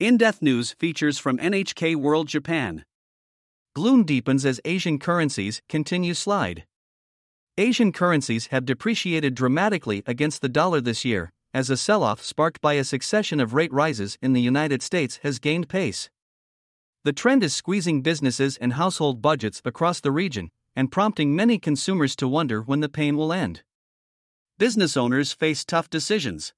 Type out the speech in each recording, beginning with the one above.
In Depth News features from NHK World Japan. Gloom deepens as Asian currencies continue slide. Asian currencies have depreciated dramatically against the dollar this year, as a sell off sparked by a succession of rate rises in the United States has gained pace. The trend is squeezing businesses and household budgets across the region and prompting many consumers to wonder when the pain will end. Business owners face tough decisions.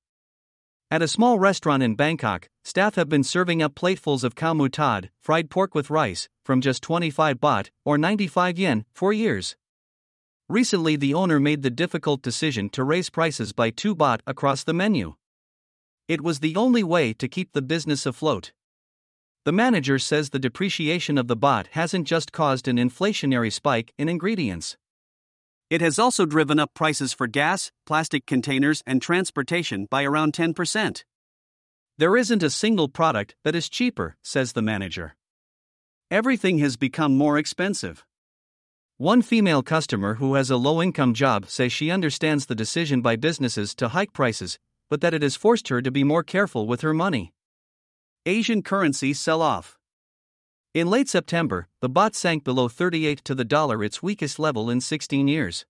At a small restaurant in Bangkok, staff have been serving up platefuls of khao mu tad, fried pork with rice, from just 25 baht, or 95 yen, for years. Recently, the owner made the difficult decision to raise prices by 2 baht across the menu. It was the only way to keep the business afloat. The manager says the depreciation of the baht hasn't just caused an inflationary spike in ingredients. It has also driven up prices for gas, plastic containers, and transportation by around 10%. There isn't a single product that is cheaper, says the manager. Everything has become more expensive. One female customer who has a low income job says she understands the decision by businesses to hike prices, but that it has forced her to be more careful with her money. Asian currency sell off. In late September, the baht sank below 38 to the dollar, its weakest level in 16 years.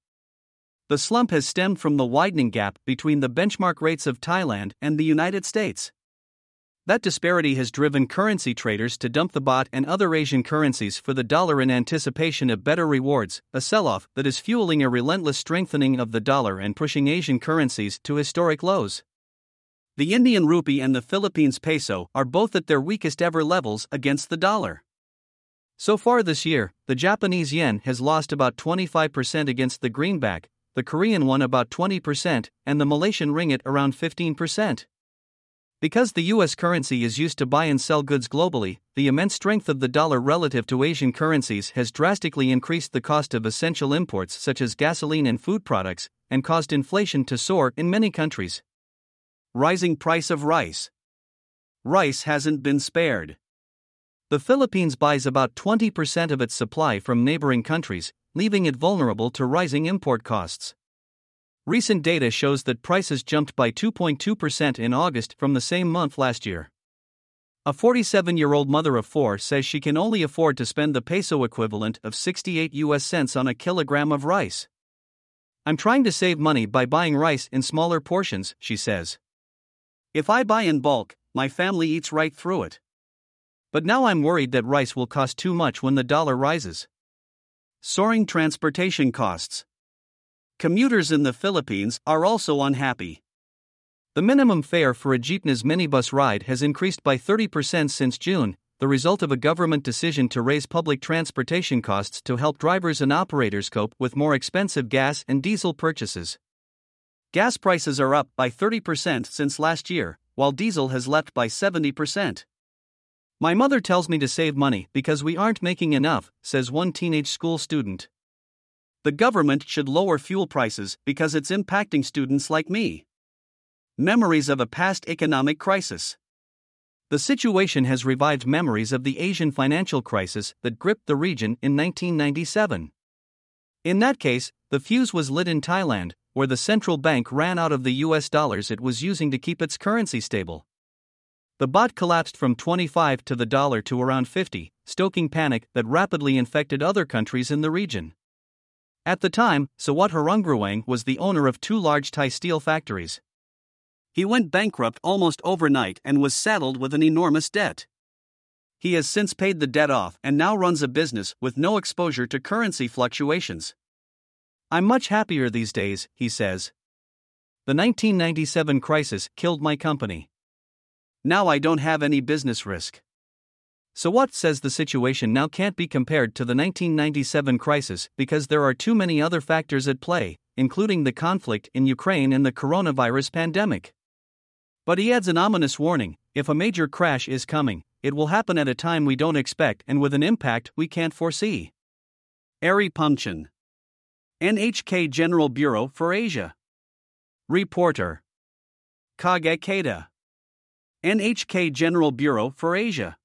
The slump has stemmed from the widening gap between the benchmark rates of Thailand and the United States. That disparity has driven currency traders to dump the baht and other Asian currencies for the dollar in anticipation of better rewards, a sell off that is fueling a relentless strengthening of the dollar and pushing Asian currencies to historic lows. The Indian rupee and the Philippines peso are both at their weakest ever levels against the dollar. So far this year, the Japanese yen has lost about 25% against the greenback, the Korean won about 20%, and the Malaysian ringgit around 15%. Because the US currency is used to buy and sell goods globally, the immense strength of the dollar relative to Asian currencies has drastically increased the cost of essential imports such as gasoline and food products, and caused inflation to soar in many countries. Rising price of rice. Rice hasn't been spared. The Philippines buys about 20% of its supply from neighboring countries, leaving it vulnerable to rising import costs. Recent data shows that prices jumped by 2.2% in August from the same month last year. A 47 year old mother of four says she can only afford to spend the peso equivalent of 68 US cents on a kilogram of rice. I'm trying to save money by buying rice in smaller portions, she says. If I buy in bulk, my family eats right through it. But now I'm worried that rice will cost too much when the dollar rises. Soaring transportation costs. Commuters in the Philippines are also unhappy. The minimum fare for a jeepney's minibus ride has increased by 30% since June, the result of a government decision to raise public transportation costs to help drivers and operators cope with more expensive gas and diesel purchases. Gas prices are up by 30% since last year, while diesel has leapt by 70%. My mother tells me to save money because we aren't making enough, says one teenage school student. The government should lower fuel prices because it's impacting students like me. Memories of a past economic crisis. The situation has revived memories of the Asian financial crisis that gripped the region in 1997. In that case, the fuse was lit in Thailand, where the central bank ran out of the US dollars it was using to keep its currency stable. The baht collapsed from 25 to the dollar to around 50, stoking panic that rapidly infected other countries in the region. At the time, Sawat Horrungruang was the owner of two large Thai steel factories. He went bankrupt almost overnight and was saddled with an enormous debt. He has since paid the debt off and now runs a business with no exposure to currency fluctuations. I'm much happier these days, he says. The 1997 crisis killed my company. Now I don't have any business risk. Sawat says the situation now can't be compared to the 1997 crisis because there are too many other factors at play, including the conflict in Ukraine and the coronavirus pandemic. But he adds an ominous warning if a major crash is coming, it will happen at a time we don't expect and with an impact we can't foresee. Ari Punchin, NHK General Bureau for Asia. Reporter Kage Keita. NHK General Bureau for Asia.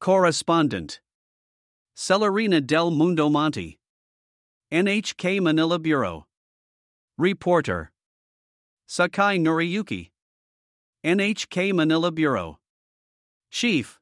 Correspondent Celerina del Mundo Monte. NHK Manila Bureau. Reporter Sakai Noriyuki. NHK Manila Bureau. Chief.